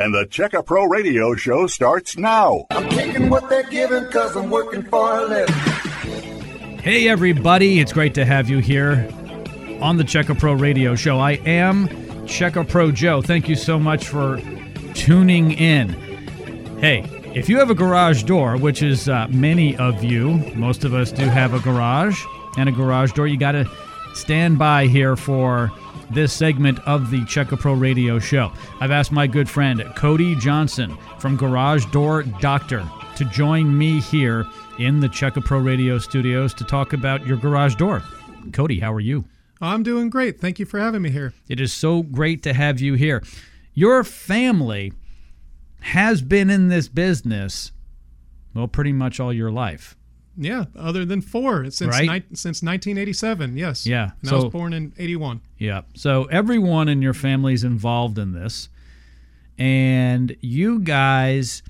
And the Checka Pro Radio Show starts now. I'm taking what they're giving because I'm working for a living. Hey, everybody. It's great to have you here on the Checka Pro Radio Show. I am Checka Pro Joe. Thank you so much for tuning in. Hey, if you have a garage door, which is uh, many of you, most of us do have a garage and a garage door, you got to stand by here for this segment of the Checka Pro Radio Show. I've asked my good friend Cody Johnson from Garage Door Doctor to join me here in the Checka Pro Radio studios to talk about your garage door. Cody, how are you? I'm doing great. Thank you for having me here. It is so great to have you here. Your family has been in this business, well, pretty much all your life. Yeah, other than four since Right. ni- since 1987. Yes. Yeah, And I was born in 81. Yeah. So everyone in your family is involved in this, and you guys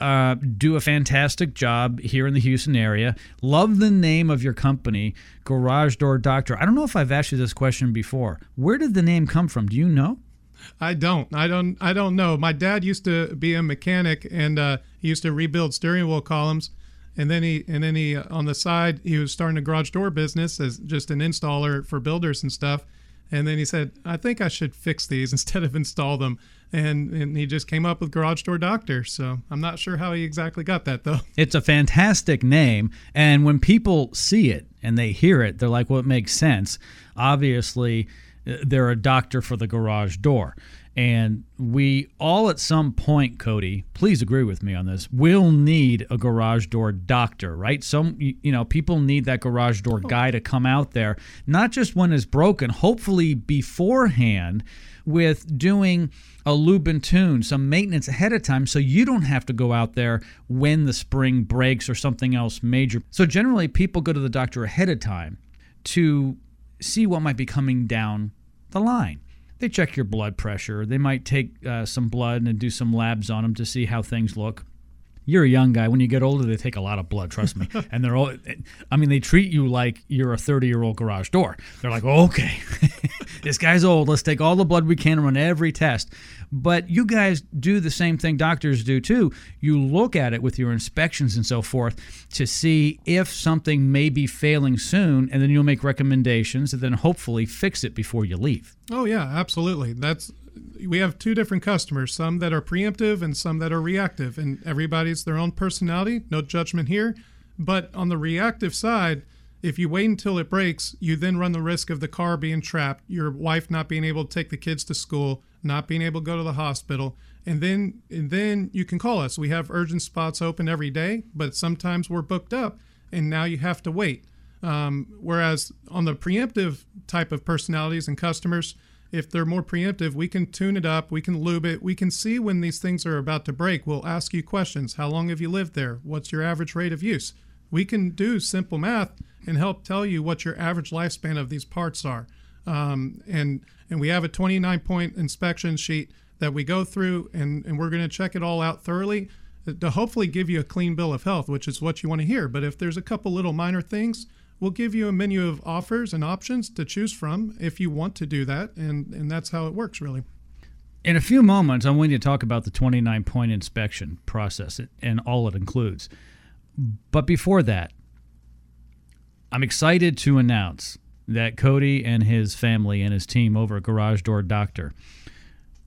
uh, do a fantastic job here in the Houston area. Love the name of your company, Garage Door Doctor. I don't know if I've asked you this question before. Where did the name come from? Do you know? I don't. I don't. I don't know. My dad used to be a mechanic, and uh, he used to rebuild steering wheel columns. And then he, and then he, uh, on the side, he was starting a garage door business as just an installer for builders and stuff. And then he said, "I think I should fix these instead of install them." And and he just came up with Garage Door Doctor. So I'm not sure how he exactly got that though. It's a fantastic name, and when people see it and they hear it, they're like, "Well, it makes sense." Obviously, they're a doctor for the garage door, and we all at some point, Cody, please agree with me on this. Will need a garage door doctor, right? Some, you you know, people need that garage door oh. guy to come out there, not just when it's broken. Hopefully, beforehand, with doing a lube and tune, some maintenance ahead of time, so you don't have to go out there when the spring breaks or something else major. So generally, people go to the doctor ahead of time to see what might be coming down the line. They check your blood pressure. They might take uh, some blood and do some labs on them to see how things look. You're a young guy. When you get older, they take a lot of blood. Trust me. And they're all. I mean, they treat you like you're a 30 year old garage door. They're like, okay, this guy's old. Let's take all the blood we can and run every test. But you guys do the same thing doctors do too. You look at it with your inspections and so forth to see if something may be failing soon, and then you'll make recommendations and then hopefully fix it before you leave. Oh yeah, absolutely. That's we have two different customers, some that are preemptive and some that are reactive, and everybody's their own personality, no judgment here. But on the reactive side, if you wait until it breaks, you then run the risk of the car being trapped, your wife not being able to take the kids to school, not being able to go to the hospital, and then and then you can call us. We have urgent spots open every day, but sometimes we're booked up, and now you have to wait. Um, whereas on the preemptive type of personalities and customers, if they're more preemptive, we can tune it up, we can lube it, we can see when these things are about to break. We'll ask you questions. How long have you lived there? What's your average rate of use? We can do simple math and help tell you what your average lifespan of these parts are. Um, and and we have a 29 point inspection sheet that we go through, and, and we're going to check it all out thoroughly to hopefully give you a clean bill of health, which is what you want to hear. But if there's a couple little minor things, we'll give you a menu of offers and options to choose from if you want to do that, and and that's how it works really. In a few moments, I'm going to talk about the 29 point inspection process and all it includes. But before that, I'm excited to announce that Cody and his family and his team over at Garage Door Doctor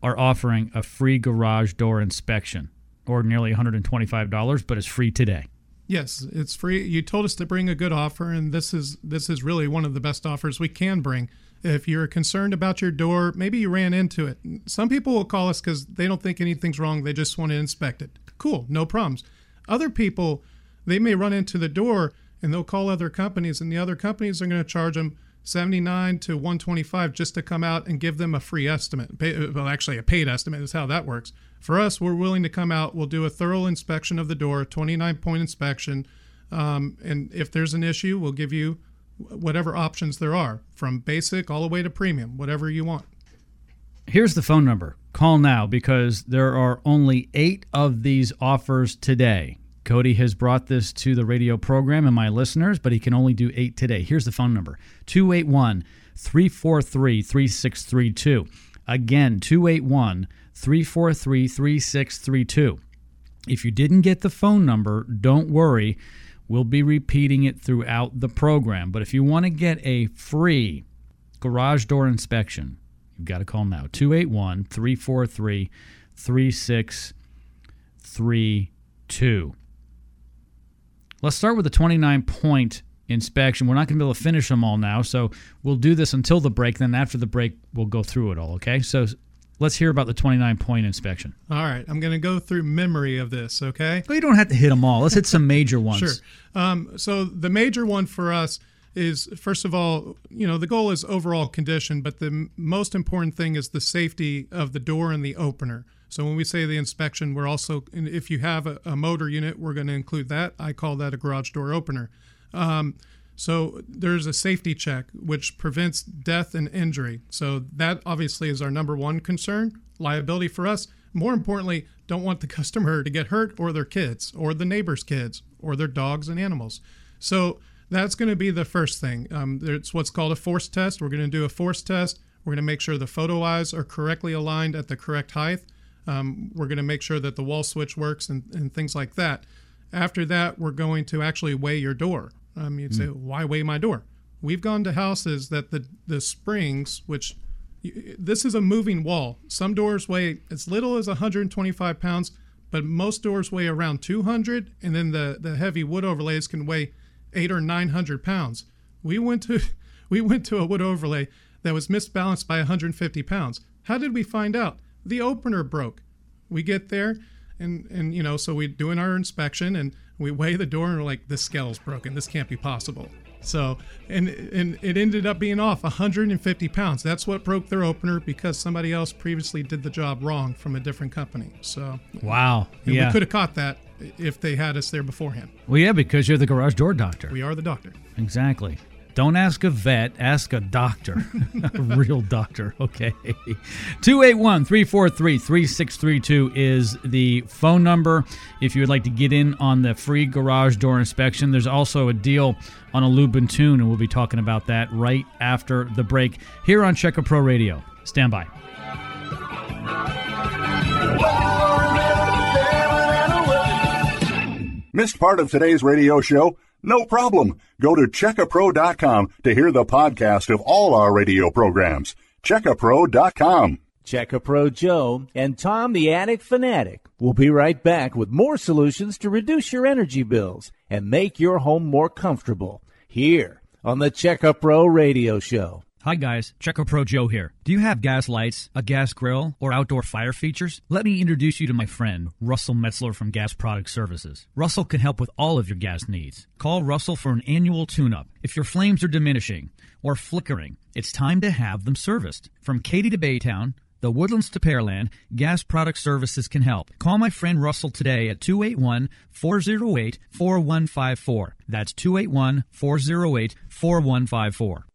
are offering a free garage door inspection, ordinarily $125, but it's free today. Yes, it's free. You told us to bring a good offer, and this is this is really one of the best offers we can bring. If you're concerned about your door, maybe you ran into it. Some people will call us because they don't think anything's wrong. They just want to inspect it. Cool, no problems. Other people, they may run into the door and they'll call other companies, and the other companies are going to charge them 79 to 125 just to come out and give them a free estimate. Well, actually, a paid estimate is how that works. For us, we're willing to come out. We'll do a thorough inspection of the door, 29 point inspection. Um, and if there's an issue, we'll give you whatever options there are from basic all the way to premium, whatever you want. Here's the phone number. Call now because there are only eight of these offers today. Cody has brought this to the radio program and my listeners, but he can only do eight today. Here's the phone number 281 343 3632. Again, 281 343 3632. If you didn't get the phone number, don't worry. We'll be repeating it throughout the program. But if you want to get a free garage door inspection, you've got to call now 281 343 3632. Let's start with the 29 point inspection. We're not going to be able to finish them all now, so we'll do this until the break. Then after the break, we'll go through it all, okay? So let's hear about the 29 point inspection. All right, I'm going to go through memory of this, okay? Well, you don't have to hit them all. Let's hit some major ones. Sure. Um, so the major one for us is first of all, you know, the goal is overall condition, but the m- most important thing is the safety of the door and the opener. So when we say the inspection, we're also, if you have a, a motor unit, we're going to include that. I call that a garage door opener. Um, so there's a safety check which prevents death and injury. So that obviously is our number one concern. Liability for us. More importantly, don't want the customer to get hurt or their kids or the neighbor's kids or their dogs and animals. So that's going to be the first thing. Um, it's what's called a force test. We're going to do a force test. We're going to make sure the photo eyes are correctly aligned at the correct height. Um, we're going to make sure that the wall switch works and, and things like that. After that, we're going to actually weigh your door. Um, you'd say, why weigh my door? We've gone to houses that the, the springs, which this is a moving wall. Some doors weigh as little as 125 pounds, but most doors weigh around 200, and then the, the heavy wood overlays can weigh eight or 900 pounds. We went to we went to a wood overlay that was misbalanced by 150 pounds. How did we find out? The opener broke. We get there, and and you know, so we're doing our inspection and we weigh the door and we're like, this scale's broken. This can't be possible. So, and and it ended up being off 150 pounds. That's what broke their opener because somebody else previously did the job wrong from a different company. So, Wow. Yeah. we could have caught that if they had us there beforehand. well, yeah, because you're the garage door doctor. We are the doctor. Exactly. Don't ask a vet, ask a doctor. a real doctor, okay? 281 343 3632 is the phone number. If you would like to get in on the free garage door inspection, there's also a deal on a lube and tune, and we'll be talking about that right after the break here on Checka Pro Radio. Stand by. Missed part of today's radio show? No problem. Go to checkapro.com to hear the podcast of all our radio programs. Checkapro.com. Check Pro Joe and Tom the Attic Fanatic will be right back with more solutions to reduce your energy bills and make your home more comfortable here on the Checkapro Radio Show. Hi guys, Checka Pro Joe here. Do you have gas lights, a gas grill, or outdoor fire features? Let me introduce you to my friend, Russell Metzler from Gas Product Services. Russell can help with all of your gas needs. Call Russell for an annual tune-up. If your flames are diminishing or flickering, it's time to have them serviced. From Katy to Baytown, the Woodlands to Pearland, Gas Product Services can help. Call my friend Russell today at 281 408 4154. That's 281 408 4154.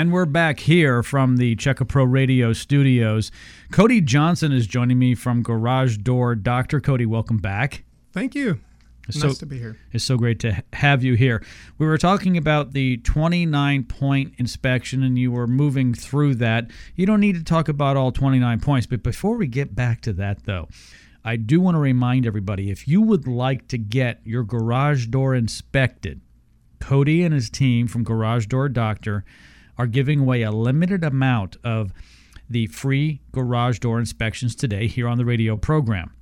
And we're back here from the Checka Pro Radio studios. Cody Johnson is joining me from Garage Door. Dr. Cody, welcome back. Thank you. So- nice to be here. It's so great to have you here. We were talking about the 29 point inspection and you were moving through that. You don't need to talk about all 29 points, but before we get back to that, though, I do want to remind everybody if you would like to get your garage door inspected, Cody and his team from Garage Door Doctor are giving away a limited amount of the free garage door inspections today here on the radio program.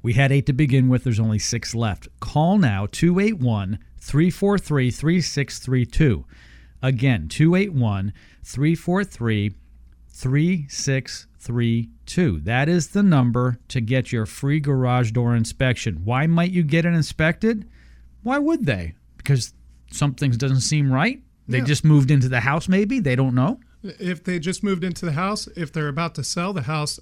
We had eight to begin with. There's only six left. Call now 281 343 3632. Again, 281 343 3632. That is the number to get your free garage door inspection. Why might you get it inspected? Why would they? Because something doesn't seem right? They Yeah. just moved into the house, maybe? They don't know? If they just moved into the house, if they're about to sell the house,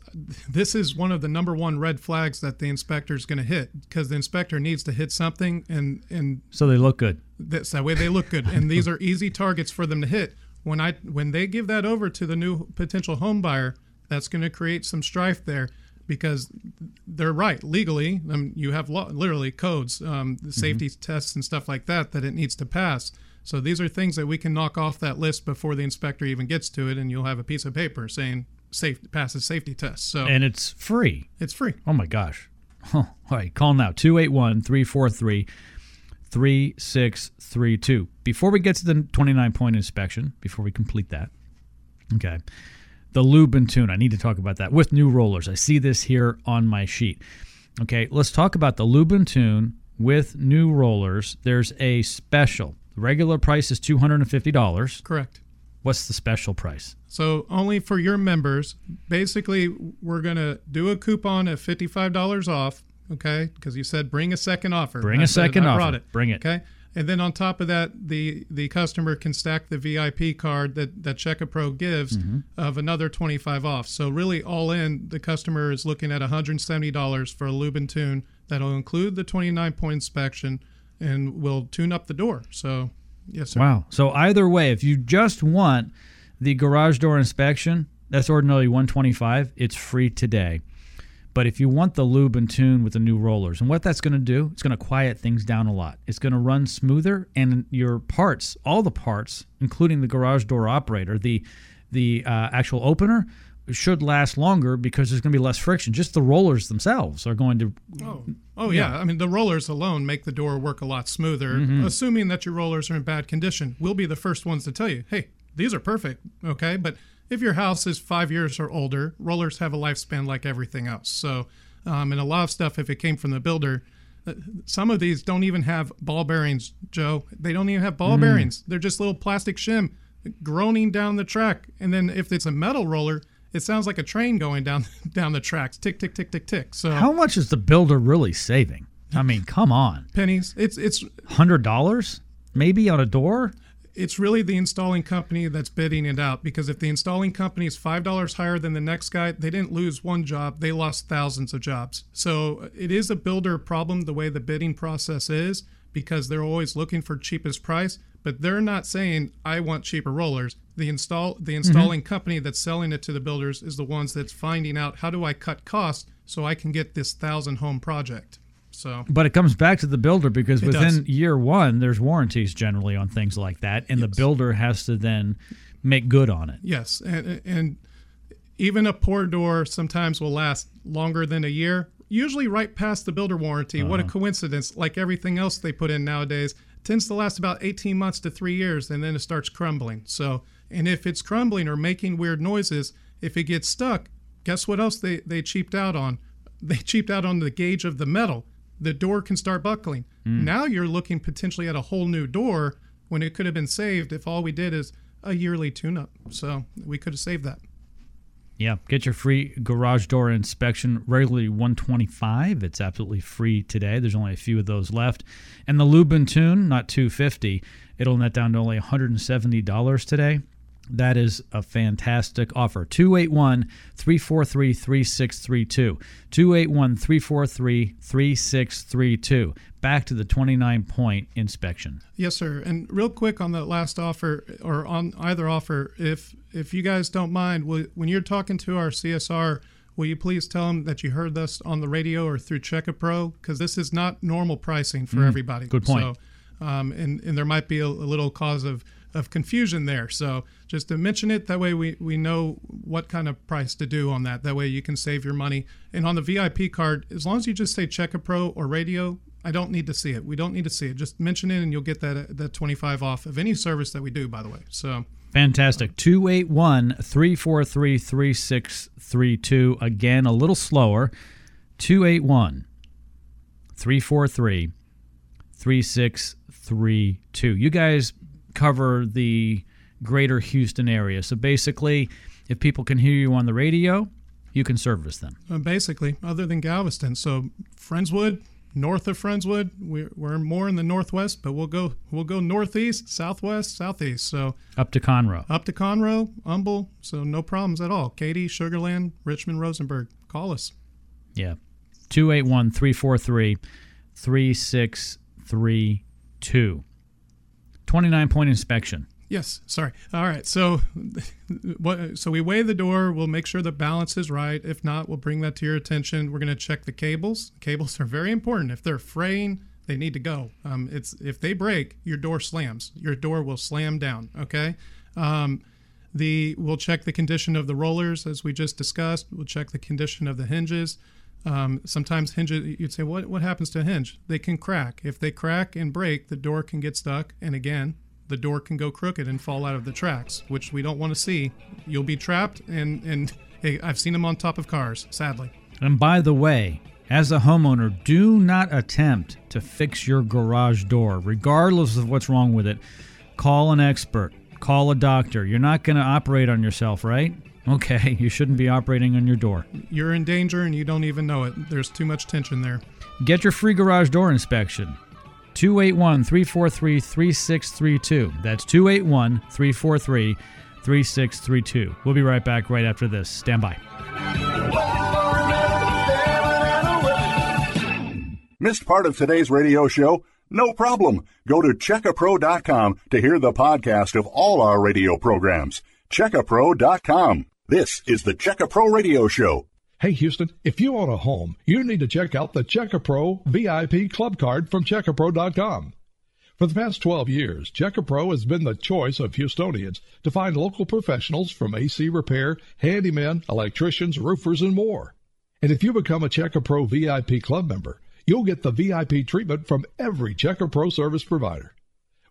this is one of the number one red flags that the inspector is going to hit because the inspector needs to hit something, and and So they look good. that's that way they look good, and these are easy targets for them to hit. When I when they give that over to the new potential home buyer, that's going to create some strife there because they're right legally. Um, you have law, literally codes, um, the safety tests and stuff like that that it needs to pass. So these are things that we can knock off that list before the inspector even gets to it, and you'll have a piece of paper saying safe passes safety test. So And it's free. it's free. Oh my gosh. Huh. All right, call now 281 343 3632. Before we get to the 29 point inspection, before we complete that, okay, the lube and tune. I need to talk about that with new rollers. I see this here on my sheet. Okay, let's talk about the lube and tune with new rollers. There's a special. The regular price is $250. Correct. What's the special price? So only for your members. Basically, we're gonna do a coupon of fifty-five dollars off. Okay, because you said bring a second offer. Bring I a second I offer. Brought it. Bring it. Okay, and then on top of that, the the customer can stack the VIP card that that Checka Pro gives Mm-hmm. of another twenty-five off. So really, all in, the customer is looking at one hundred and seventy dollars for a lube and tune. That'll include the twenty-nine point inspection, and we'll tune up the door. So yes, sir. Wow. So either way, if you just want the garage door inspection, that's ordinarily 125. It's free today. But if you want the lube and tune with the new rollers, and what that's going to do, it's going to quiet things down a lot. It's going to run smoother, and your parts, all the parts, including the garage door operator, the the uh, actual opener, should last longer because there's going to be less friction. Just the rollers themselves are going to. Oh, oh yeah. I mean, the rollers alone make the door work a lot smoother. Mm-hmm. Assuming that your rollers are in bad condition, we'll be the first ones to tell you, hey, these are perfect. Okay, but if your house is five years or older, rollers have a lifespan like everything else. So, um, and a lot of stuff, if it came from the builder, uh, some of these don't even have ball bearings, Joe. They don't even have ball Mm. bearings. They're just little plastic shim groaning down the track. And then if it's a metal roller, it sounds like a train going down down the tracks, tick tick tick tick tick. So How much is the builder really saving? I mean, come on, pennies. It's it's hundred dollars maybe on a door. it's really the installing company that's bidding it out because if the installing company is five dollars higher than the next guy, they didn't lose one job; they lost thousands of jobs. So uh, it is a builder problem the way the bidding process is because they're always looking for cheapest price, but they're not saying I want cheaper rollers. The install the installing mm-hmm. company that's selling it to the builders is the ones that's finding out how do I cut costs so I can get this thousand home project. So But it comes back to the builder because within does. year one, there's warranties generally on things like that, and the builder has to then make good on it. Yes, and and even a poor door sometimes will last longer than a year. Usually, right past the builder warranty. What a uh-huh. coincidence! Like everything else they put in nowadays, tends to last about 18 months to three years, and then it starts crumbling. So, and if it's crumbling or making weird noises, if it gets stuck, guess what else they they cheaped out on? They cheaped out on the gauge of the metal. The door can start buckling. Hmm. Now you're looking potentially at a whole new door when it could have been saved if all we did is a yearly tune-up. So we could have saved that. Yeah, get your free garage door inspection regularly 125. It's absolutely free today. There's only a few of those left. And the lube and tune, not 250. It'll net down to only $170 today. That is a fantastic offer. 281 343 3632. 281 343 3632. Back to the 29 point inspection. Yes, sir. And real quick on that last offer, or on either offer, if if you guys don't mind, will, when you're talking to our CSR, will you please tell them that you heard this on the radio or through Checka Pro? Because this is not normal pricing for everybody. good point. So, um, and and there might be a, a little cause of of confusion there. So just to mention it, that way we, we know what kind of price to do on that. That way you can save your money. And on the VIP card, as long as you just say Checka Pro or radio, I don't need to see it. We don't need to see it. Just mention it, and you'll get that that 25 off of any service that we do. By the way, so Fantastic. 281 343 3632. Again, a little slower. 281 343 3632. You guys cover the greater Houston area. So basically, if people can hear you on the radio, you can service them. uh, basically, other than Galveston, so Friendswood, north of Friendswood, we're, we're more in the northwest, but we'll go we'll go northeast, southwest, southeast. So Up to Conroe. up to Conroe, Humble, so no problems at all. Katy, Sugarland, Richmond, Rosenberg, call us. Yeah. 281 343 3632. 29 point inspection. Yes, sorry. All right. So, what, so we weigh the door. We'll make sure the balance is right. If not, we'll bring that to your attention. We're going to check the cables. Cables are very important. If they're fraying, they need to go. Um, it's if they break, your door slams. Your door will slam down. Okay. Um, the we'll check the condition of the rollers as we just discussed. We'll check the condition of the hinges. Um, sometimes hinges, you'd say, what what happens to a hinge? They can crack. If they crack and break, the door can get stuck. And again, the door can go crooked and fall out of the tracks, which we don't want to see. You'll be trapped, and and hey, I've seen them on top of cars, sadly. And by the way, as a homeowner, do not attempt to fix your garage door, regardless of what's wrong with it. Call an expert, call a doctor. You're not going to operate on yourself, right? Okay, you shouldn't be operating on your door. You're in danger and you don't even know it. There's too much tension there. Get your free garage door inspection. 281 343 3632. That's 281 343 3632. We'll be right back right after this. Stand by. Missed part of today's radio show? No problem. Go to checkapro.com to hear the podcast of all our radio programs. Checkapro.com. This is the Checkapro Radio Show. Hey Houston, if you own a home, you need to check out the CheckaPro VIP Club Card from CheckaPro.com. For the past 12 years, CheckaPro has been the choice of Houstonians to find local professionals from AC repair, handymen, electricians, roofers, and more. And if you become a CheckaPro VIP Club member, you'll get the VIP treatment from every CheckaPro service provider.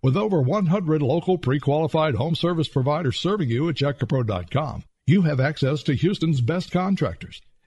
With over 100 local pre-qualified home service providers serving you at CheckaPro.com, you have access to Houston's best contractors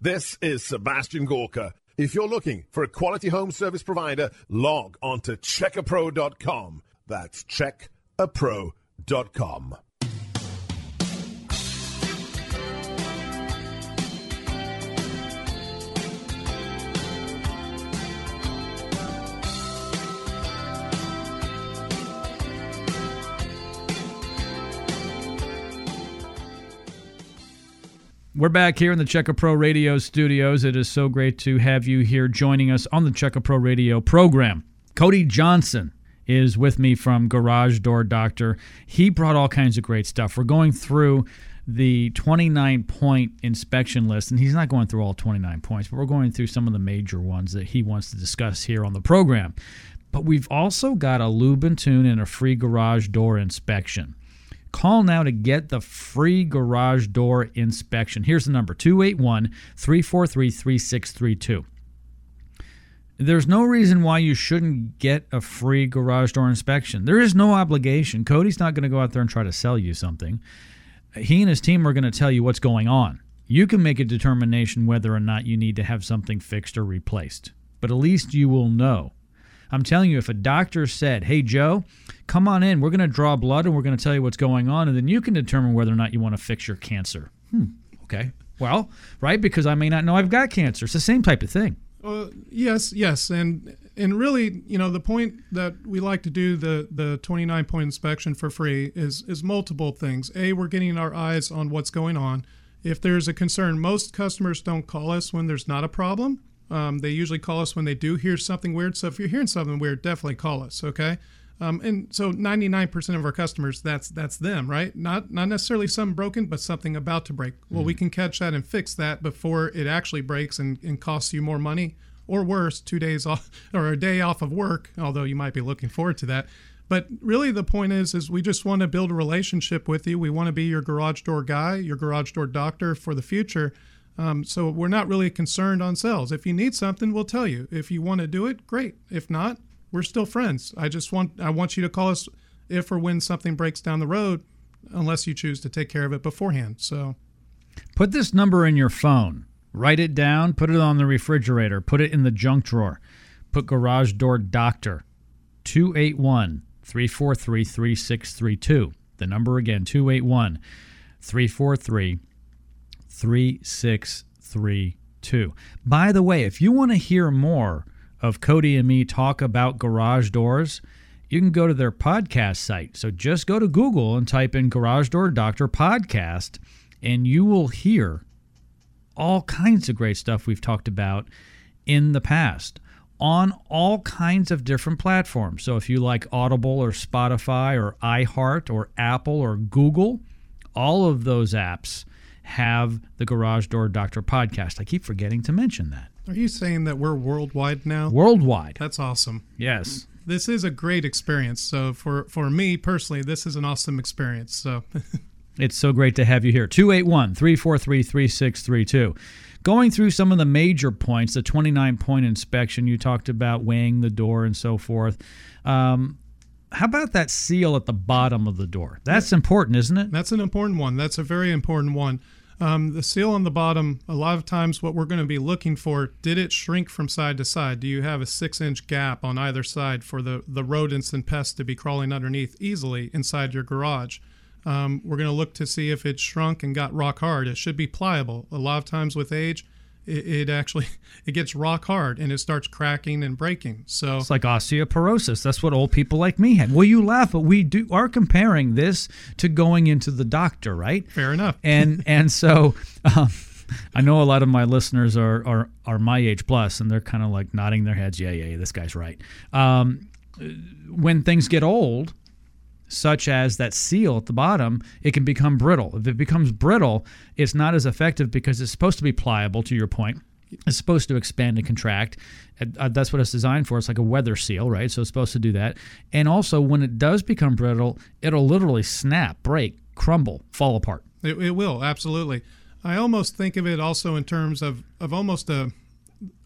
This is Sebastian Gorka. If you're looking for a quality home service provider, log on to checkapro.com. That's checkapro.com. We're back here in the Checka Pro Radio studios. It is so great to have you here joining us on the Checka Pro Radio program. Cody Johnson is with me from Garage Door Doctor. He brought all kinds of great stuff. We're going through the 29 point inspection list, and he's not going through all 29 points, but we're going through some of the major ones that he wants to discuss here on the program. But we've also got a lube and tune and a free garage door inspection. Call now to get the free garage door inspection. Here's the number 281 343 3632. There's no reason why you shouldn't get a free garage door inspection. There is no obligation. Cody's not going to go out there and try to sell you something. He and his team are going to tell you what's going on. You can make a determination whether or not you need to have something fixed or replaced, but at least you will know. I'm telling you, if a doctor said, Hey, Joe, come on in, we're going to draw blood and we're going to tell you what's going on, and then you can determine whether or not you want to fix your cancer. Hmm, okay. Well, right, because I may not know I've got cancer. It's the same type of thing. Uh, yes, yes, and and really, you know, the point that we like to do the the 29 point inspection for free is is multiple things. A, we're getting our eyes on what's going on. If there's a concern, most customers don't call us when there's not a problem. Um, they usually call us when they do hear something weird. So if you're hearing something weird, definitely call us. Okay. Um, and so 99% of our customers, that's that's them, right? Not not necessarily something broken, but something about to break. Well, mm-hmm. we can catch that and fix that before it actually breaks and, and costs you more money, or worse, two days off or a day off of work. Although you might be looking forward to that. But really, the point is, is we just want to build a relationship with you. We want to be your garage door guy, your garage door doctor for the future. Um, so we're not really concerned on sales. If you need something, we'll tell you. If you want to do it, great. If not, we're still friends. I just want I want you to call us if or when something breaks down the road, unless you choose to take care of it beforehand. So put this number in your phone. Write it down, put it on the refrigerator, put it in the junk drawer. Put garage door doctor 281 343 3632. The number again, 281 343 3632. By the way, if you want to hear more of Cody and me talk about garage doors, you can go to their podcast site. So just go to Google and type in Garage Door Doctor Podcast, and you will hear all kinds of great stuff we've talked about in the past on all kinds of different platforms. So if you like Audible or Spotify or iHeart or Apple or Google, all of those apps have the Garage Door Doctor podcast. I keep forgetting to mention that. Are you saying that we're worldwide now? Worldwide. That's awesome. Yes. This is a great experience. So for for me personally, this is an awesome experience. So It's so great to have you here. 281 343 3632. Going through some of the major points, the 29 point inspection, you talked about weighing the door and so forth. Um, how about that seal at the bottom of the door? That's important, isn't it? That's an important one. That's a very important one. Um, the seal on the bottom, a lot of times what we're going to be looking for, did it shrink from side to side? Do you have a six inch gap on either side for the, the rodents and pests to be crawling underneath easily inside your garage? Um, we're going to look to see if it shrunk and got rock hard. It should be pliable. A lot of times with age, it, it actually it gets rock hard and it starts cracking and breaking. So It's like osteoporosis. That's what old people like me have. Well, you laugh, but we do are comparing this to going into the doctor, right? fair enough. and and so um, I know a lot of my listeners are are, are my age plus, and they're kind of like nodding their heads. Yeah, yeah, yeah, this guy's right. Um, when things get old, such as that seal at the bottom, it can become brittle. If it becomes brittle, it's not as effective because it's supposed to be pliable. To your point, it's supposed to expand and contract. Uh, that's what it's designed for. It's like a weather seal, right? So it's supposed to do that. And also, when it does become brittle, it'll literally snap, break, crumble, fall apart. It, it will absolutely. I almost think of it also in terms of, of almost a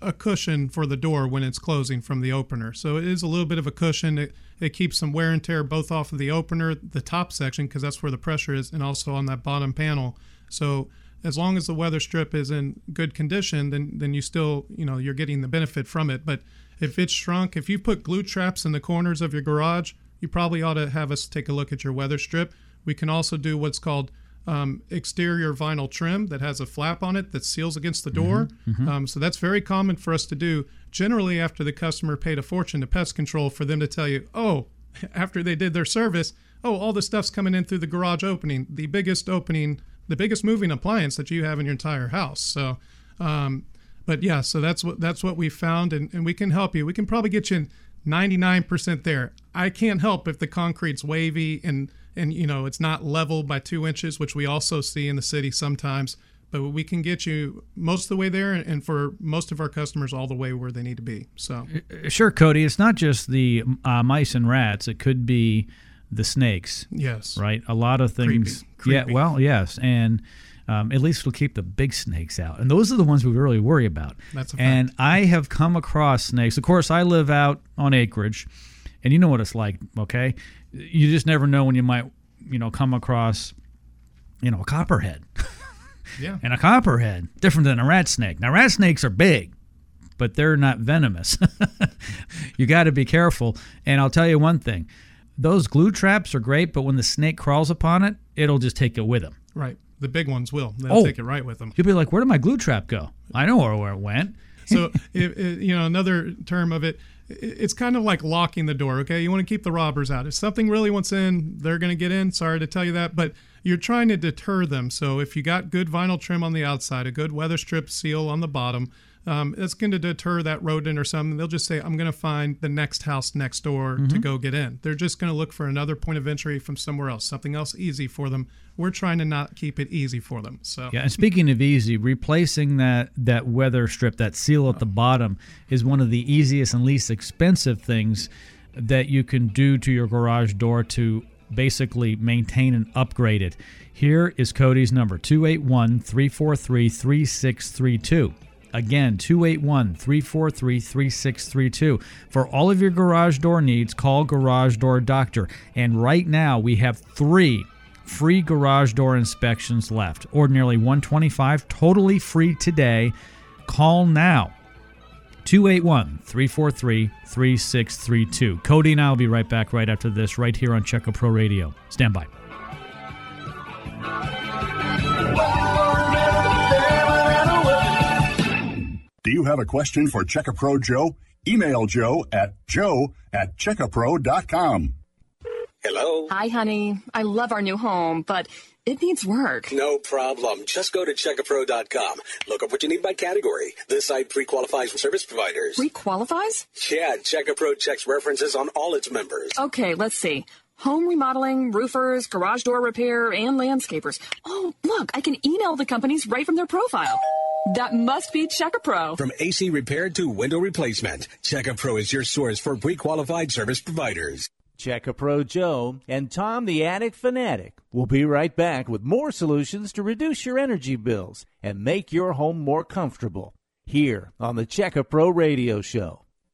a cushion for the door when it's closing from the opener. So it is a little bit of a cushion. It, it keeps some wear and tear both off of the opener, the top section, because that's where the pressure is, and also on that bottom panel. So as long as the weather strip is in good condition, then then you still you know you're getting the benefit from it. But if it's shrunk, if you put glue traps in the corners of your garage, you probably ought to have us take a look at your weather strip. We can also do what's called um, exterior vinyl trim that has a flap on it that seals against the door. Um, so that's very common for us to do. Generally, after the customer paid a fortune to pest control, for them to tell you, oh, after they did their service, oh, all the stuff's coming in through the garage opening, the biggest opening, the biggest moving appliance that you have in your entire house. So, um, but yeah, so that's what that's what we found, and, and we can help you. We can probably get you 99% there. I can't help if the concrete's wavy and and you know it's not level by two inches, which we also see in the city sometimes. But we can get you most of the way there, and for most of our customers, all the way where they need to be. So Sure, Cody. It's not just the uh, mice and rats. It could be the snakes, yes, right? A lot of things. Creepy. Yeah. Well, yes, and um, at least we'll keep the big snakes out, and those are the ones we really worry about. That's a and fact. I have come across snakes. Of course, I live out on acreage, and you know what it's like. Okay, you just never know when you might, you know, come across, you know, a copperhead. yeah, And a copperhead, different than a rat snake. Now, rat snakes are big, but they're not venomous. you got to be careful. And I'll tell you one thing those glue traps are great, but when the snake crawls upon it, it'll just take it with him. right. The big ones will. They'll Oh. take it right with them. You'll be like, where did my glue trap go? I know where, where it went. so if, if, you know another term of it it's kind of like locking the door okay? You want to keep the robbers out. If something really wants in they're going to get in. Sorry to tell you that but you're trying to deter them. So if you got good vinyl trim on the outside a good weather strip seal on the bottom um, it's going to deter that rodent or something. They'll just say i'm going to find the next house next door to go get in. They're just going to look for another point of entry from somewhere else something else easy for them. We're trying to not keep it easy for them so. Yeah, and speaking of easy, replacing that that weather strip, that seal at the bottom, is one of the easiest and least expensive things that you can do to your garage door to basically maintain and upgrade it. Here is Cody's number 281 343 3632. Again, 281 343 3632. For all of your garage door needs, call Garage Door Doctor. And right now, we have three free garage door inspections left. Ordinarily 125, totally free today. Call now. 281 343 3632. Cody and I will be right back right after this, right here on Checka Pro Radio. Stand by. Do you have a question for Checkapro Joe? Email Joe at joe at checkapro.com. Hello? Hi, honey. I love our new home, but it needs work. No problem. Just go to checkapro.com. Look up what you need by category. This site pre-qualifies service providers. Pre-qualifies? Yeah, Checkapro checks references on all its members. Okay, let's see. Home remodeling, roofers, garage door repair, and landscapers. Oh, look, I can email the companies right from their profile. That must be Checkapro. From AC repair to window replacement, Checkapro is your source for pre-qualified service providers. Checkapro Joe and Tom the Attic Fanatic will be right back with more solutions to reduce your energy bills and make your home more comfortable here on the Checkapro Radio Show.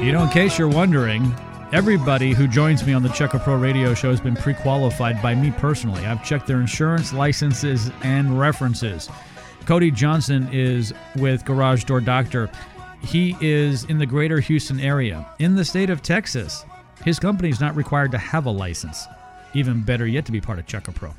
You know, in case you're wondering, everybody who joins me on the Checka Pro radio show has been pre qualified by me personally. I've checked their insurance, licenses, and references. Cody Johnson is with Garage Door Doctor. He is in the greater Houston area. In the state of Texas, his company is not required to have a license. Even better yet, to be part of Checka Pro.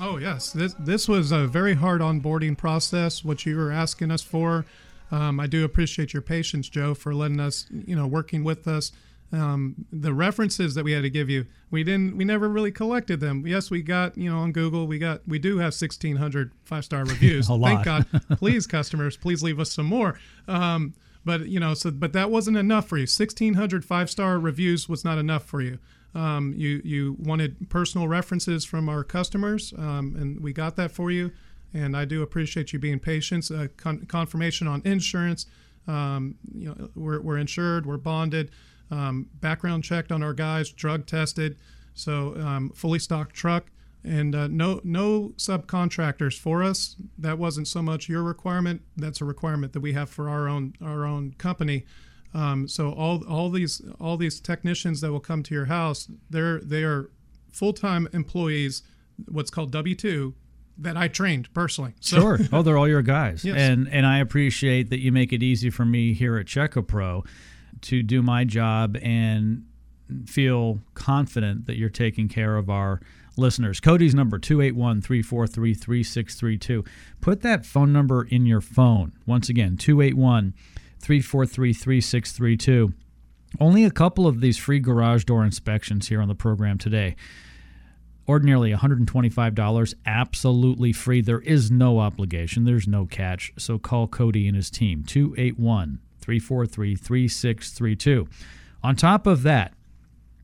Oh yes, this this was a very hard onboarding process. What you were asking us for, um, I do appreciate your patience, Joe, for letting us, you know, working with us. Um, the references that we had to give you, we didn't, we never really collected them. Yes, we got, you know, on Google, we got, we do have 1,600 five star reviews. A Thank lot. God. Please, customers, please leave us some more. Um, but you know, so but that wasn't enough for you. 1,600 five star reviews was not enough for you. Um, you you wanted personal references from our customers, um, and we got that for you. And I do appreciate you being patient. Uh, con- confirmation on insurance. Um, you know, we're, we're insured, we're bonded, um, background checked on our guys, drug tested, so um, fully stocked truck, and uh, no no subcontractors for us. That wasn't so much your requirement. That's a requirement that we have for our own our own company. Um, so all all these all these technicians that will come to your house, they're they are full time employees, what's called W two, that I trained personally. So, Sure. Oh, they're all your guys. Yes. And and I appreciate that you make it easy for me here at Checka Pro to do my job and feel confident that you're taking care of our listeners. Cody's number 281-343-3632. Put that phone number in your phone. Once again, 281-343-3632. Only a couple of these free garage door inspections here on the program today ordinarily $125 absolutely free. There is no obligation. There's no catch. So call cody and his team 281-343-3632 on top of that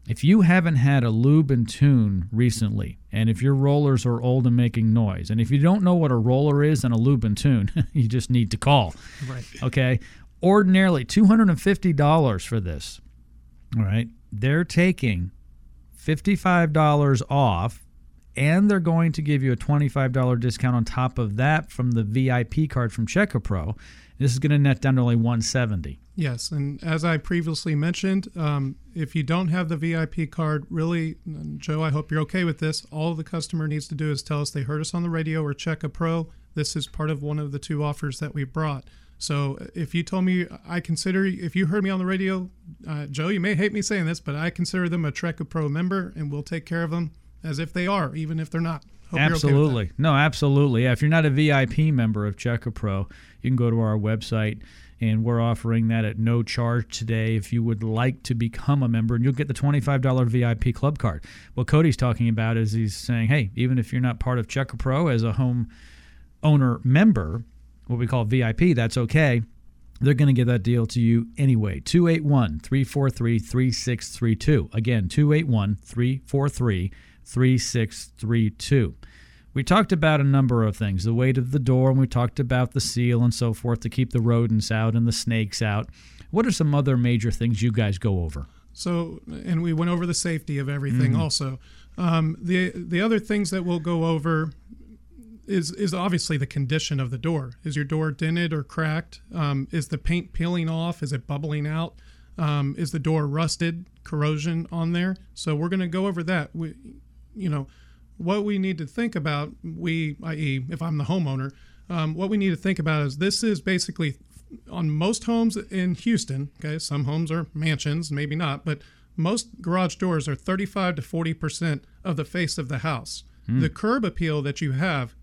if you haven't had a lube and tune recently and if your rollers are old and making noise and if you don't know what a roller is and a lube and tune you just need to call. Right. okay? Ordinarily $250 for this all right? They're taking $55 off and they're going to give you a $25 discount on top of that from the VIP card from Checka Pro. This is going to net down to only 170. Yes, and as I previously mentioned, um, if you don't have the VIP card, really, Joe, I hope you're okay with this. All the customer needs to do is tell us they heard us on the radio or check a pro. This is part of one of the two offers that we brought. So if you told me, I consider, if you heard me on the radio, uh, Joe, you may hate me saying this, but I consider them a Trek Pro member and we'll take care of them as if they are, even if they're not. Hope you're okay absolutely. no, absolutely. If you're not a VIP member of Checka Pro, you can go to our website and we're offering that at no charge today if you would like to become a member and you'll get the $25 VIP club card. What Cody's talking about is he's saying, hey, even if you're not part of Checka Pro as a home owner member, what we call VIP, that's okay. They're going to give that deal to you anyway. 281 343 3632. Again, 281 343 3632. We talked about a number of things the weight of the door, and we talked about the seal and so forth to keep the rodents out and the snakes out. What are some other major things you guys go over? So, and we went over the safety of everything Mhm. also. Um, the the other things that we'll go over is is obviously the condition of the door. Is your door dented or cracked? Um, is the paint peeling off? Is it bubbling out? Um, is the door rusted, corrosion on there? So we're going to go over that. We, you know, what we need to think about. We, i.e., if I'm the homeowner, um, what we need to think about is this is basically on most homes in Houston. Okay, some homes are mansions, maybe not, but most garage doors are 35 to 40 percent of the face of the house. Hmm. The curb appeal that you have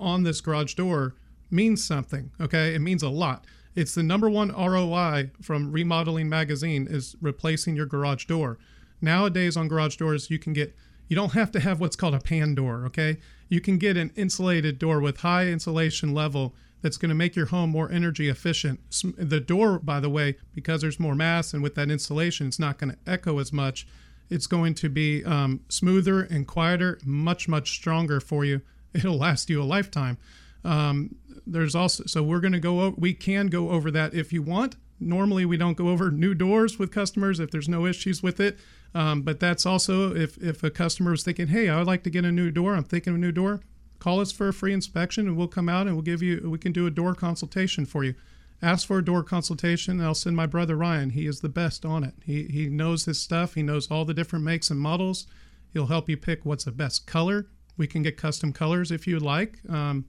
on this garage door means something. Okay, it means a lot. It's the number one ROI from Remodeling Magazine is replacing your garage door. Nowadays on garage doors, you can get you don't have to have what's called a pan door. Okay, you can get an insulated door with high insulation level that's going to make your home more energy efficient. The door, by the way, because there's more mass and with that insulation, it's not going to echo as much. It's going to be um, smoother and quieter, much much stronger for you. It'll last you a lifetime. Um, there's also so we're going to go over. We can go over that if you want. Normally, we don't go over new doors with customers if there's no issues with it. Um, but that's also if if a customer is thinking, hey, I would like to get a new door. I'm thinking of a new door. Call us for a free inspection, and we'll come out and we'll give you. We can do a door consultation for you. Ask for a door consultation. I'll send my brother Ryan. He is the best on it. He he knows his stuff. He knows all the different makes and models. He'll help you pick what's the best color. We can get custom colors if you like, um,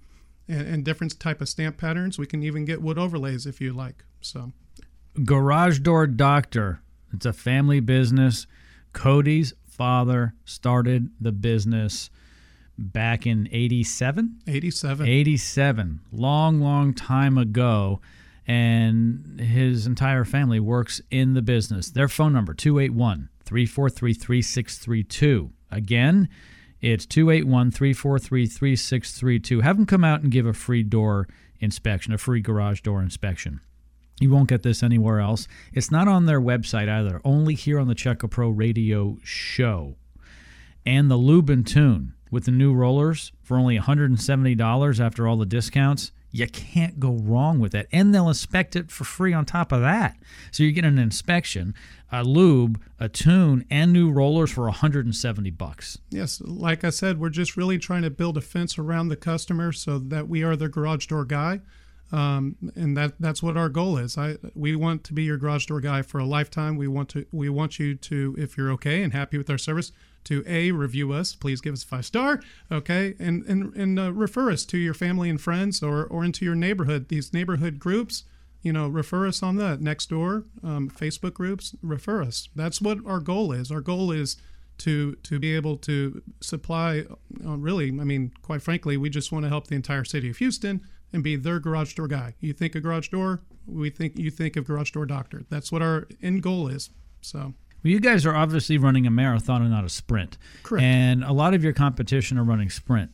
and, and different type of stamp patterns. We can even get wood overlays if you like. So Garage Door Doctor. It's a family business. Cody's father started the business back in 87? 87. 87. Long, long time ago. And his entire family works in the business. Their phone number, 281 343 3632. Again, it's 281 343 3632. Have them come out and give a free door inspection, a free garage door inspection. You won't get this anywhere else. It's not on their website either, only here on the Checka Pro radio show. And the lube and tune with the new rollers for only $170 after all the discounts. You can't go wrong with that. And they'll inspect it for free on top of that. So you get an inspection, a lube, a tune, and new rollers for 170 bucks. Yes, like I said, we're just really trying to build a fence around the customer so that we are their garage door guy, um, and that that's what our goal is. I we want to be your garage door guy for a lifetime. We want to we want you to, if you're okay and happy with our service, to a review us. Please give us a five star, okay, and and and uh, refer us to your family and friends or or into your neighborhood. These neighborhood groups you know, refer us on that next door, um, Facebook groups, refer us. That's what our goal is. Our goal is to to be able to supply. Uh, really, I mean, quite frankly, we just want to help the entire city of Houston and be their garage door guy. You think a garage door, we think you think of garage door doctor. That's what our end goal is. So. Well, you guys are obviously running a marathon and not a sprint. Correct. And a lot of your competition are running sprint.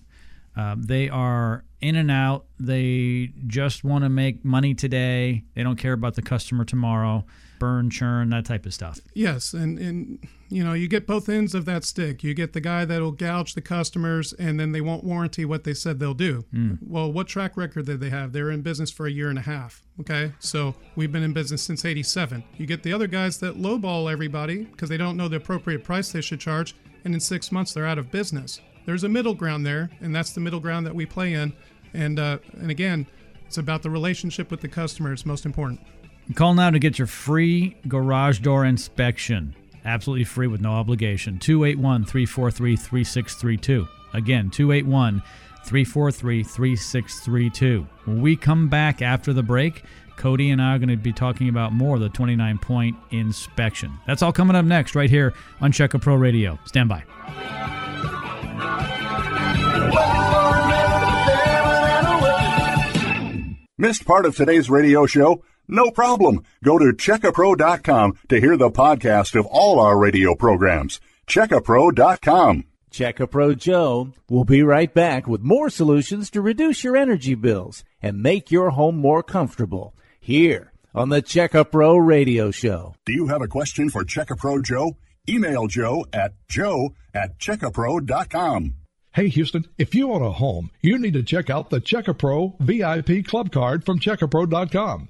Um, they are in and out. They just want to make money today. They don't care about the customer tomorrow. Burn, churn, that type of stuff. Yes, and and you know you get both ends of that stick. You get the guy that'll gouge the customers, and then they won't warranty what they said they'll do. Mm. Well, what track record did they have? They were in business for a year and a half. Okay, so we've been in business since '87. You get the other guys that lowball everybody because they don't know the appropriate price they should charge, and in six months they're out of business. There's a middle ground there, and that's the middle ground that we play in. And uh, and again, it's about the relationship with the customer. It's most important. Call now to get your free garage door inspection. Absolutely free with no obligation. 281 343 3632. Again, 281 343 3632. When we come back after the break, Cody and I are going to be talking about more of the 29 point inspection. That's all coming up next, right here on Checka Pro Radio. Stand by. Missed part of today's radio show? No problem. Go to checkapro.com to hear the podcast of all our radio programs. Checkapro.com. Checkapro Joe will be right back with more solutions to reduce your energy bills and make your home more comfortable here on the Checkapro Radio Show. Do you have a question for Checkapro Joe? Email Joe at joe at checkapro.com. Hey Houston, if you own a home, you need to check out the Checkapro VIP Club Card from CheckaPro.com.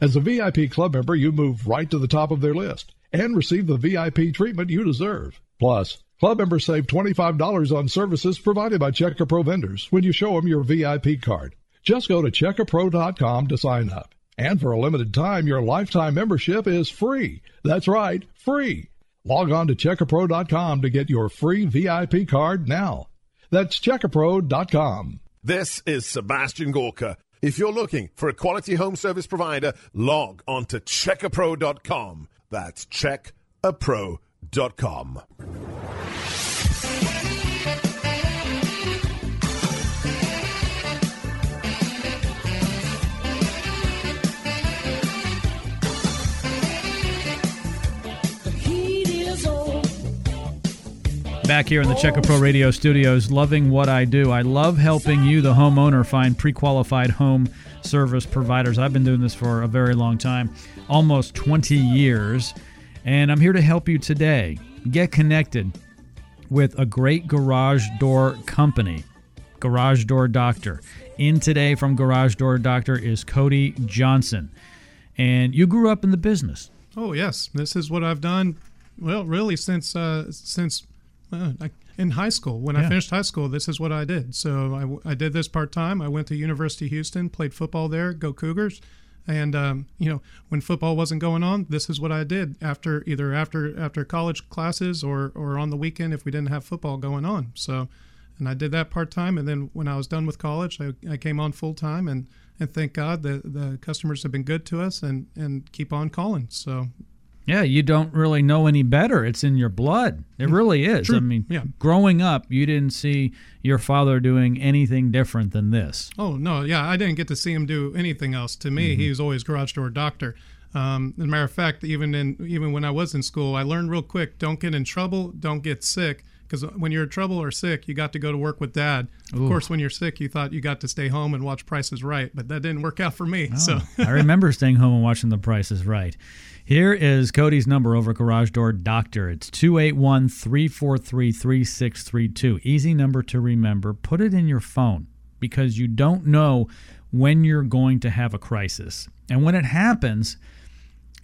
As a VIP club member, you move right to the top of their list and receive the VIP treatment you deserve. Plus, club members save $25 on services provided by Checka Pro vendors when you show them your VIP card. Just go to checkapro.com to sign up. And for a limited time, your lifetime membership is free. That's right, free. Log on to checkapro.com to get your free VIP card now. That's checkapro.com. This is Sebastian Gorka. If you're looking for a quality home service provider, log on to checkapro.com. That's checkapro.com. Back here in the Checka Pro Radio studios, loving what I do. I love helping you, the homeowner, find pre qualified home service providers. I've been doing this for a very long time, almost 20 years, and I'm here to help you today. Get connected with a great garage door company, Garage Door Doctor. In today from Garage Door Doctor is Cody Johnson. And you grew up in the business. Oh yes, this is what I've done. Well, really since uh, since in high school. When I finished high school, this is what I did. So I, I did this part time. I went to University of Houston, played football there. Go Cougars! And um, you know, when football wasn't going on, this is what I did after either after after college classes or or on the weekend if we didn't have football going on. So, and I did that part time. And then when I was done with college, I, I came on full time. And and thank God the the customers have been good to us and and keep on calling. So Yeah, you don't really know any better. It's in your blood. It really is. True. I mean, Yeah. growing up, you didn't see your father doing anything different than this. Oh no, yeah, I didn't get to see him do anything else. To me, Mm-hmm. he was always garage door doctor. Um, as a matter of fact, even in even when I was in school, I learned real quick: don't get in trouble, don't get sick, because when you're in trouble or sick, you got to go to work with dad. Of Ooh. course, when you're sick, you thought you got to stay home and watch Prices Right, but that didn't work out for me. So Oh, I remember staying home and watching The Price is Right. Here is Cody's number over Garage Door Doctor. It's 281 343 3632. Easy number to remember. Put it in your phone because you don't know when you're going to have a crisis. And when it happens,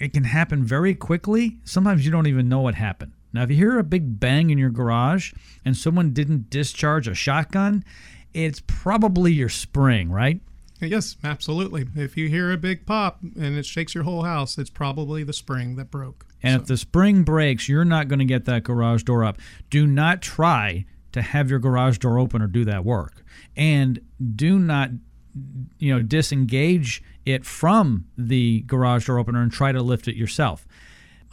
it can happen very quickly. Sometimes you don't even know what happened. Now, if you hear a big bang in your garage and someone didn't discharge a shotgun, it's probably your spring, right? Uh, yes, absolutely. If you hear a big pop and it shakes your whole house, it's probably the spring that broke. And if the spring breaks, you're not going to get that garage door up. Do not try to have your garage door open or do that work. And do not you know disengage it from the garage door opener and try to lift it yourself.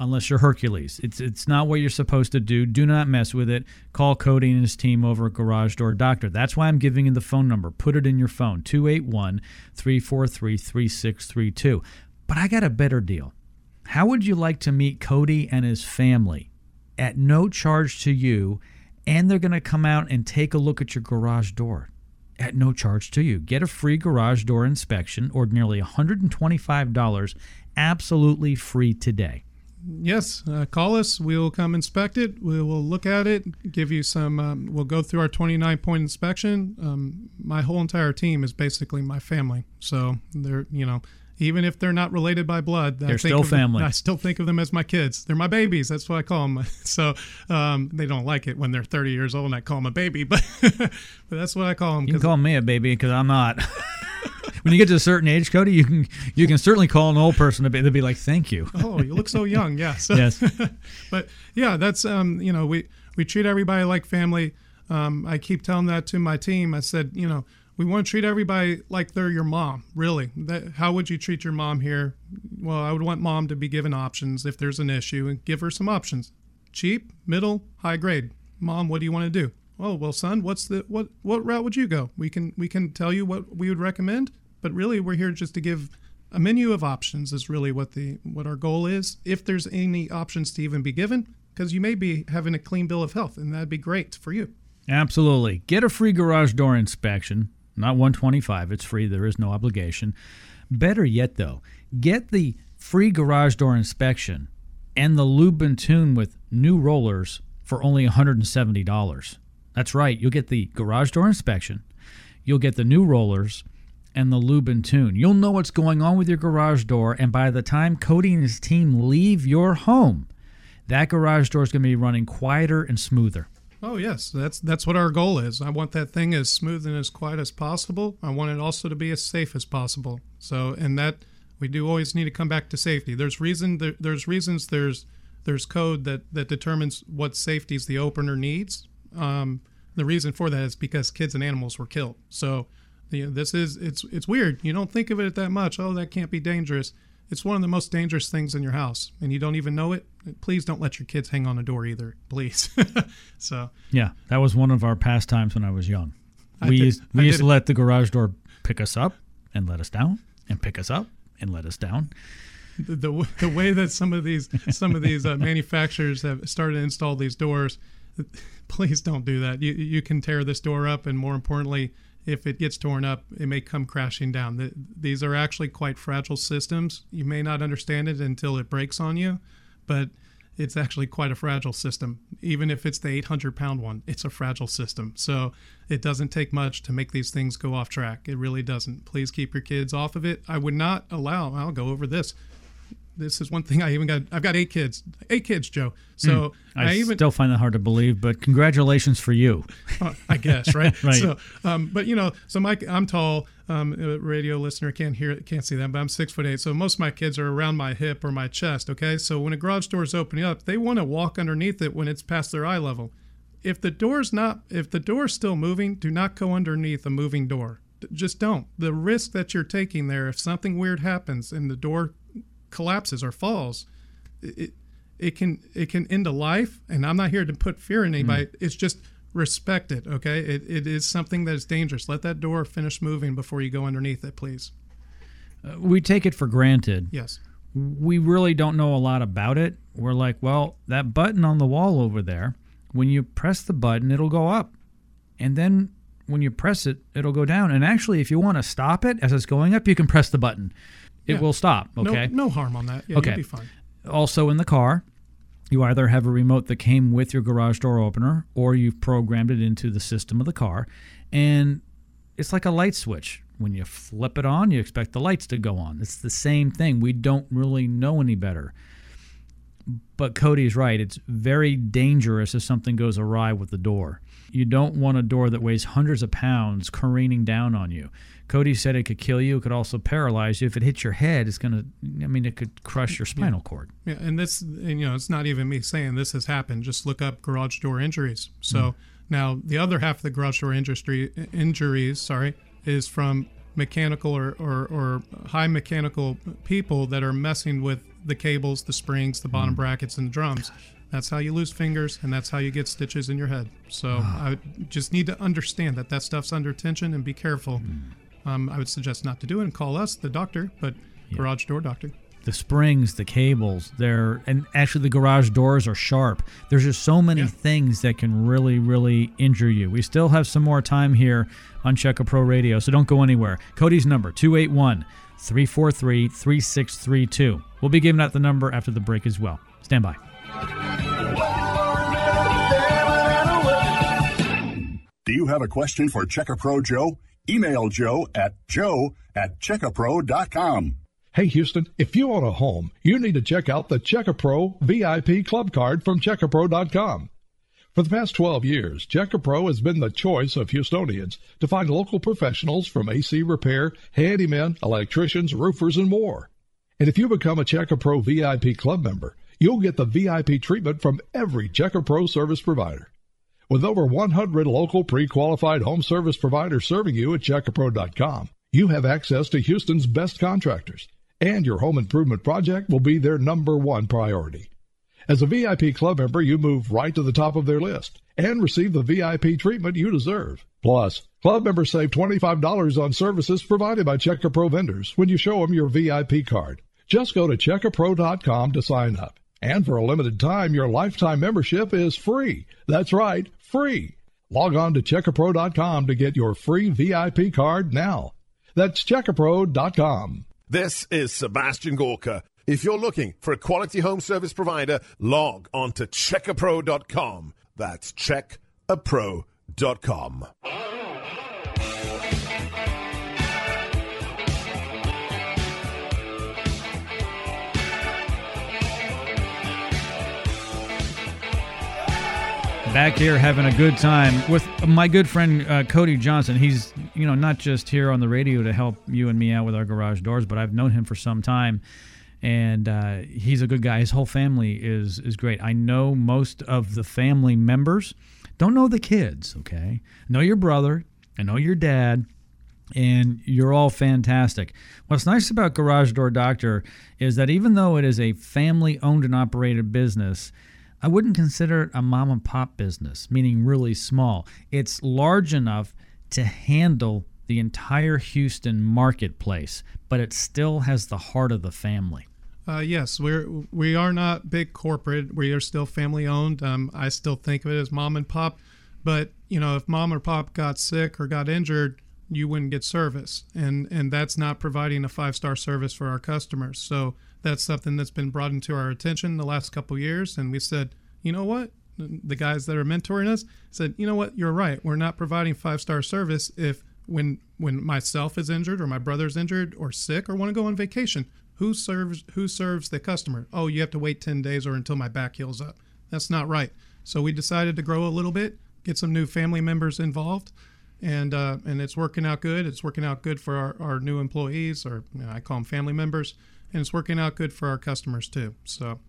Unless you're Hercules. It's it's not what you're supposed to do. Do not mess with it. Call Cody and his team over at Garage Door Doctor. That's why I'm giving you the phone number. Put it in your phone. 281-343-3632. But I got a better deal. How would you like to meet Cody and his family at no charge to you, and they're going to come out and take a look at your garage door at no charge to you? Get a free garage door inspection, ordinarily $125, absolutely free today. Yes, uh, call us. We'll come inspect it. We will look at it, give you some. Um, we'll go through our 29 point inspection. Um, my whole entire team is basically my family. So they're, you know, even if they're not related by blood, They're still of them- family. I still think of them as my kids. They're my babies. That's what I call them. So um, they don't like it when they're 30 years old and I call them a baby, but but that's what I call them. You can call me a baby because I'm not. when you get to a certain age, Cody, you can you can certainly call an old person a baby. They'll be like, "Thank you." oh, you look so young. Yeah. So, Yes. but yeah, that's um, you know, we we treat everybody like family. Um, I keep telling that to my team. I said, you know, we want to treat everybody like they're your mom. Really, that, how would you treat your mom here? Well, I would want mom to be given options if there's an issue and give her some options. Cheap, middle, high grade. Mom, what do you want to do? oh well, son, what's the what what route would you go? We can we can tell you what we would recommend, but really we're here just to give a menu of options is really what the what our goal is. If there's any options to even be given, because you may be having a clean bill of health, and that'd be great for you. Absolutely. Get a free garage door inspection. Not 125. It's free. There is no obligation. Better yet though, get the free garage door inspection and the lube and tune with new rollers for only $170. That's right. You'll get the garage door inspection. You'll get the new rollers and the lube and tune. You'll know what's going on with your garage door and by the time Cody and his team leave your home, that garage door is going to be running quieter and smoother. Oh yes, that's that's what our goal is. I want that thing as smooth and as quiet as possible. I want it also to be as safe as possible. So, and that we do always need to come back to safety. There's reason there, there's reasons there's there's code that that determines what safeties the opener needs. Um, the reason for that is because kids and animals were killed. So, you know, this is it's it's weird. You don't think of it that much. Oh, that can't be dangerous. It's one of the most dangerous things in your house, and you don't even know it. Please don't let your kids hang on a door either, please. so Yeah, that was one of our pastimes when I was young. I We did- used we I used to let the garage door pick us up and let us down, and pick us up and let us down. the, the the way that some of these some of these uh, manufacturers have started to install these doors, please don't do that. You you can tear this door up, and more importantly, if it gets torn up, it may come crashing down. The, these are actually quite fragile systems. You may not understand it until it breaks on you, but it's actually quite a fragile system. Even if it's the 800 pound one, it's a fragile system. So it doesn't take much to make these things go off track. It really doesn't. Please keep your kids off of it. I would not allow, I'll go over this. This is one thing I even got. I've got eight kids. Eight kids, Joe. So Hmm. I, I, even still find that hard to believe, but congratulations for you. uh, I guess, right? Right. So, um, but you know, so Mike, I'm tall. Um, a radio listener can't hear it, can't see that, but I'm six foot eight. So most of my kids are around my hip or my chest. Okay, so when a garage door is opening up, they want to walk underneath it when it's past their eye level. If the door's not, if the door's still moving, do not go underneath a moving door. Just don't. The risk that you're taking there, if something weird happens and the door collapses or falls, it it can it can end a life. And I'm not here to put fear in anybody. It's just respect it. Okay, it, it is something that is dangerous. Let that door finish moving before you go underneath it, please. Uh, we take it for granted. Yes. We really don't know a lot about it. We're like, well, that button on the wall over there, when you press the button, it'll go up. And then when you press it, it'll go down. And actually, if you want to stop it as it's going up, you can press the button. It Yeah. will stop. Okay. No, no harm on that. Yeah, Okay. you'll be fine. Also, in the car, you either have a remote that came with your garage door opener or you've programmed it into the system of the car. And it's like a light switch. When you flip it on, you expect the lights to go on. It's the same thing. We don't really know any better. But Cody's right. It's very dangerous if something goes awry with the door. You don't want a door that weighs hundreds of pounds careening down on you. Cody said it could kill you. It could also paralyze you. If it hits your head, it's going to, I mean, it could crush your spinal cord. Yeah, and this, and, you know, it's not even me saying this has happened. Just look up garage door injuries. So Mm. now the other half of the garage door industry injuries, sorry, is from mechanical or, or, or high mechanical people that are messing with the cables, the springs, the Mm. bottom brackets, and the drums. That's how you lose fingers, and that's how you get stitches in your head. So Ah. I just need to understand that that stuff's under tension and be careful. Mm. Um, I would suggest not to do it and call us, the doctor, but garage door doctor. the springs, the cables, they're and actually the garage doors are sharp. There's just so many things that can really, really injure you. We still have some more time here on Checka Pro Radio, so don't go anywhere. Cody's number 281 343 3632. We'll be giving out the number after the break as well. Stand by. Do you have a question for Checka Pro Joe? Email Joe at joe at checkapro.com. Hey Houston, if you own a home, you need to check out the Checka Pro VIP Club Card from CheckaPro.com. For the past 12 years, Checka Pro has been the choice of Houstonians to find local professionals from AC repair, handymen, electricians, roofers, and more. And if you become a Checka Pro VIP Club member, you'll get the VIP treatment from every Checka Pro service provider. With over 100 local pre-qualified home service providers serving you at Checkapro.com, you have access to Houston's best contractors, and your home improvement project will be their number one priority. As a VIP club member, you move right to the top of their list and receive the VIP treatment you deserve. Plus, club members save $25 on services provided by Checka Pro vendors when you show them your VIP card. Just go to checkapro.com to sign up. And for a limited time, your lifetime membership is free. That's right, free. Log on to checkapro.com to get your free VIP card now. That's checkapro.com. This is Sebastian Gorka. If you're looking for a quality home service provider, log on to checkapro.com. That's checkapro.com. Back here having a good time with my good friend uh, Cody Johnson. He's, you know, not just here on the radio to help you and me out with our garage doors, but I've known him for some time. And uh, he's a good guy. His whole family is is great. I know most of the family members. Don't know the kids, okay? Know your brother. I know your dad and you're all fantastic. What's nice about Garage Door Doctor is that even though it is a family owned and operated business, I wouldn't consider it a mom and pop business, meaning really small. It's large enough to handle the entire Houston marketplace, but it still has the heart of the family. Uh, yes, we're we are not big corporate. We are still family owned. Um, I still think of it as mom and pop, but you know, if mom or pop got sick or got injured, you wouldn't get service, and and that's not providing a five star service for our customers. So that's something that's been brought into our attention the last couple years, and we said, you know what, the guys that are mentoring us said, you know what, you're right. We're not providing five star service if when when myself is injured or my brother's injured or sick or want to go on vacation who serves who serves the customer? Oh you have to wait 10 days or until my back heals up. That's not right. So we decided to grow a little bit get some new family members involved and uh, and it's working out good. It's working out good for our, our new employees or you know, i call them family members and it's working out good for our customers too so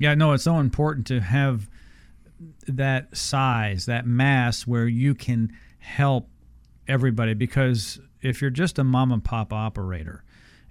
Yeah, no, it's so important to have that size, that mass where you can help everybody because if you're just a mom and pop operator,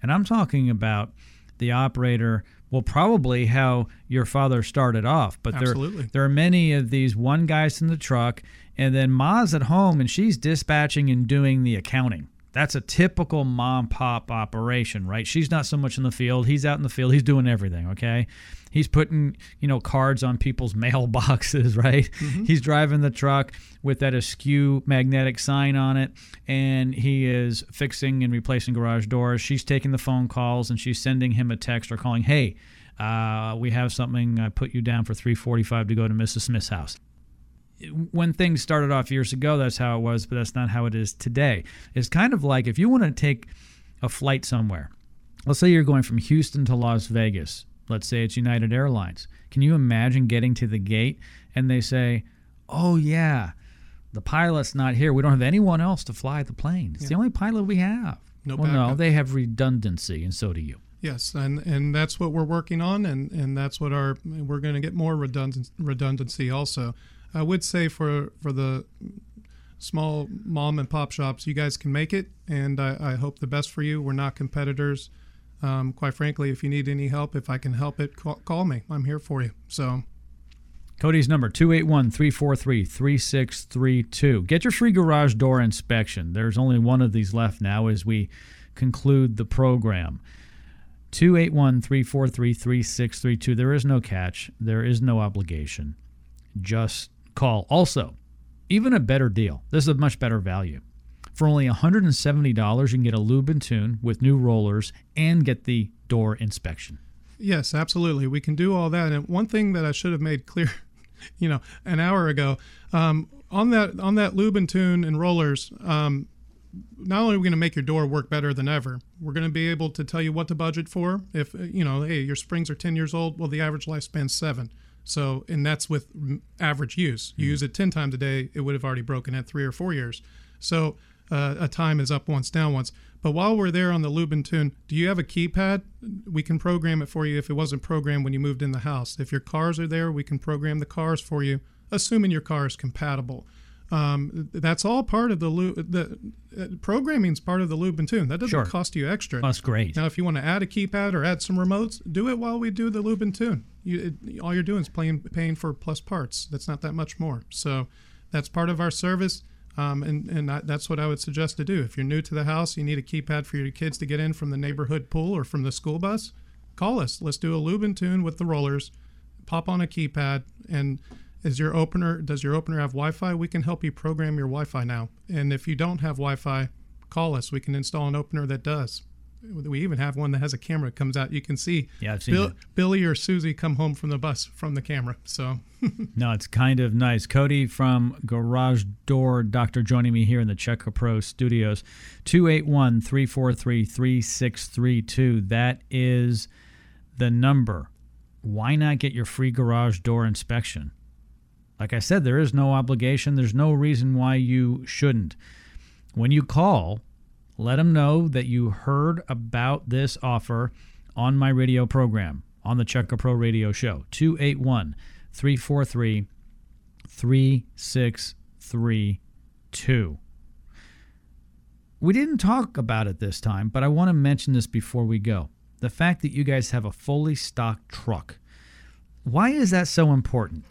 and I'm talking about the operator, well, probably how your father started off, but Absolutely. there there are many of these one guys in the truck, and then Ma's at home and she's dispatching and doing the accounting. That's a typical mom pop operation, right? She's not so much in the field. He's out in the field. He's doing everything, okay? He's putting, you know, cards on people's mailboxes, right? He's driving the truck with that askew magnetic sign on it, and he is fixing and replacing garage doors. She's taking the phone calls and she's sending him a text or calling, "Hey, uh, we have something. I put you down for 3:45 to go to Mrs. Smith's house." When things started off years ago, that's how it was, but that's not how it is today. It's kind of like if you want to take a flight somewhere, let's say you're going from Houston to Las Vegas, let's say it's United Airlines. Can you imagine getting to the gate and they say, oh, yeah, the pilot's not here. We don't have anyone else to fly the plane. It's the only pilot we have. No well, no, they have redundancy, and so do you. Yes, and and that's what we're working on, and and that's what our we're going to get more redundant, redundancy also. I would say for for the small mom and pop shops, you guys can make it, and I, I hope the best for you. We're not competitors. Um, quite frankly, if you need any help, if I can help it, call, call me. I'm here for you. So Cody's number 281 343 3632. Get your free garage door inspection. There's only one of these left now as we conclude the program. 281 343 3632. There is no catch, there is no obligation. Just call. Also, even a better deal. This is a much better value. For only $170, you can get a lube and tune with new rollers and get the door inspection. Yes, absolutely. We can do all that. And one thing that I should have made clear, you know, an hour ago, um, on that on that lube and tune and rollers, um, not only are we going to make your door work better than ever, we're going to be able to tell you what to budget for. If you know, hey, your springs are 10 years old, well, the average lifespan's seven. So, and that's with mm, average use. You use it 10 times a day, it would have already broken at three or four years. So, uh, a time is up once, down once. But while we're there on the lube and tune, do you have a keypad? We can program it for you if it wasn't programmed when you moved in the house. If your cars are there, we can program the cars for you, assuming your car is compatible. Um, that's all part of the lube. The uh, programming's part of the lube and tune. That doesn't Sure. cost you extra. That's great. Now, if you want to add a keypad or add some remotes, do it while we do the lube and tune. You, it, all you're doing is playing, paying for plus parts. That's not that much more. So that's part of our service. Um, and and I, that's what I would suggest to do. If you're new to the house, you need a keypad for your kids to get in from the neighborhood pool or from the school bus, call us. Let's do a lube and tune with the rollers. Pop on a keypad and is your opener does your opener have Wi-Fi? We can help you program your Wi-Fi now. And if you don't have Wi-Fi, call us. We can install an opener that does. We even have one that has a camera that comes out. You can see Yeah, I've seen Bill. Billy or Susie come home from the bus from the camera. So No, it's kind of nice. Cody from Garage Door Doctor joining me here in the Checka Pro studios. 281 343 3632. That is the number. Why not get your free garage door inspection? Like I said, there is no obligation. There's no reason why you shouldn't. When you call, let them know that you heard about this offer on my radio program on the Checka Pro radio show. 281 343 3632. We didn't talk about it this time, but I want to mention this before we go. The fact that you guys have a fully stocked truck. Why is that so important?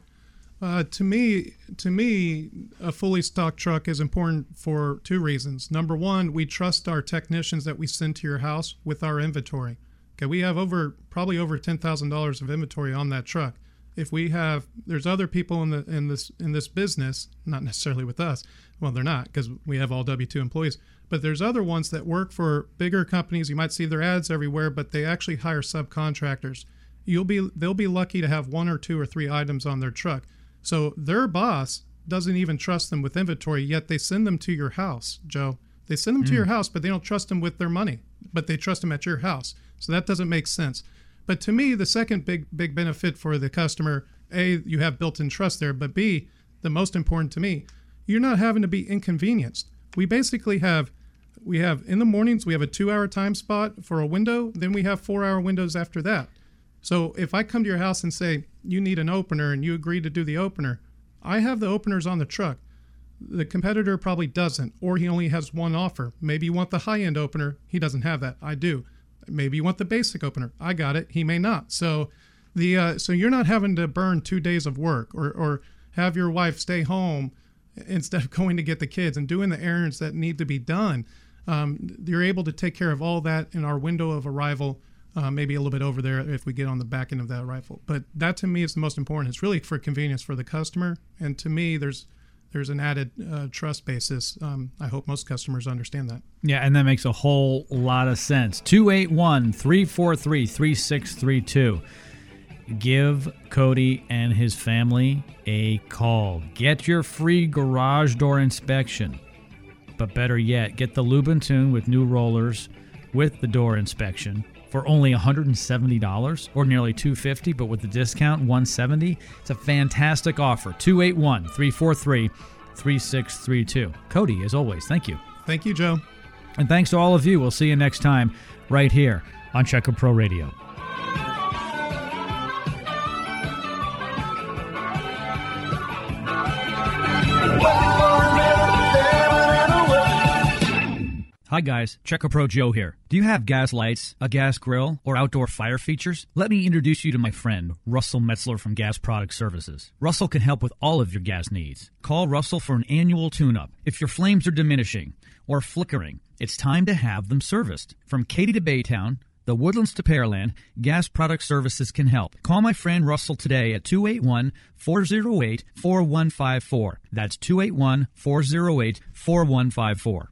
Uh, to me, to me, a fully stocked truck is important for two reasons. Number one, we trust our technicians that we send to your house with our inventory. Okay, we have over probably over ten thousand dollars of inventory on that truck. If we have, there's other people in the in this in this business, not necessarily with us. Well, they're not because we have all W two employees. But there's other ones that work for bigger companies. You might see their ads everywhere, but they actually hire subcontractors. You'll be they'll be lucky to have one or two or three items on their truck. So their boss doesn't even trust them with inventory, yet they send them to your house, Joe. They send them to Mm. your house, but they don't trust them with their money, but they trust them at your house. So that doesn't make sense. But to me, the second big big benefit for the customer, A, you have built-in trust there, but B, the most important to me, you're not having to be inconvenienced. We basically have we have in the mornings we have a 2-hour time spot for a window, then we have 4-hour windows after that. So if I come to your house and say you need an opener and you agree to do the opener, I have the openers on the truck. The competitor probably doesn't, or he only has one offer. Maybe you want the high end opener. He doesn't have that. I do. Maybe you want the basic opener. I got it. He may not. So the uh, so you're not having to burn two days of work or or have your wife stay home instead of going to get the kids and doing the errands that need to be done. Um, you're able to take care of all that in our window of arrival uh, maybe a little bit over there if we get on the back end of that rifle. But that to me is the most important. It's really for convenience for the customer, and to me, there's there's an added uh, trust basis. Um, I hope most customers understand that. Yeah, and that makes a whole lot of sense. 281 343 3632. Give Cody and his family a call. Get your free garage door inspection. But better yet, get the lube and tune with new rollers with the door inspection for only $170 or nearly 250, but with the discount, 170. It's a fantastic offer. 281 343 3632. Cody, as always, thank you. Thank you, Joe. And thanks to all of you. We'll see you next time right here on Checka Pro Radio. Hi guys, Checka Pro Joe here. Do you have gas lights, a gas grill, or outdoor fire features? Let me introduce you to my friend, Russell Metzler from Gas Product Services. Russell can help with all of your gas needs. Call Russell for an annual tune-up. If your flames are diminishing or flickering, it's time to have them serviced. From Katy to Baytown, the Woodlands to Pearland, Gas Product Services can help. Call my friend Russell today at 281 408 4154. That's 281 408 4154.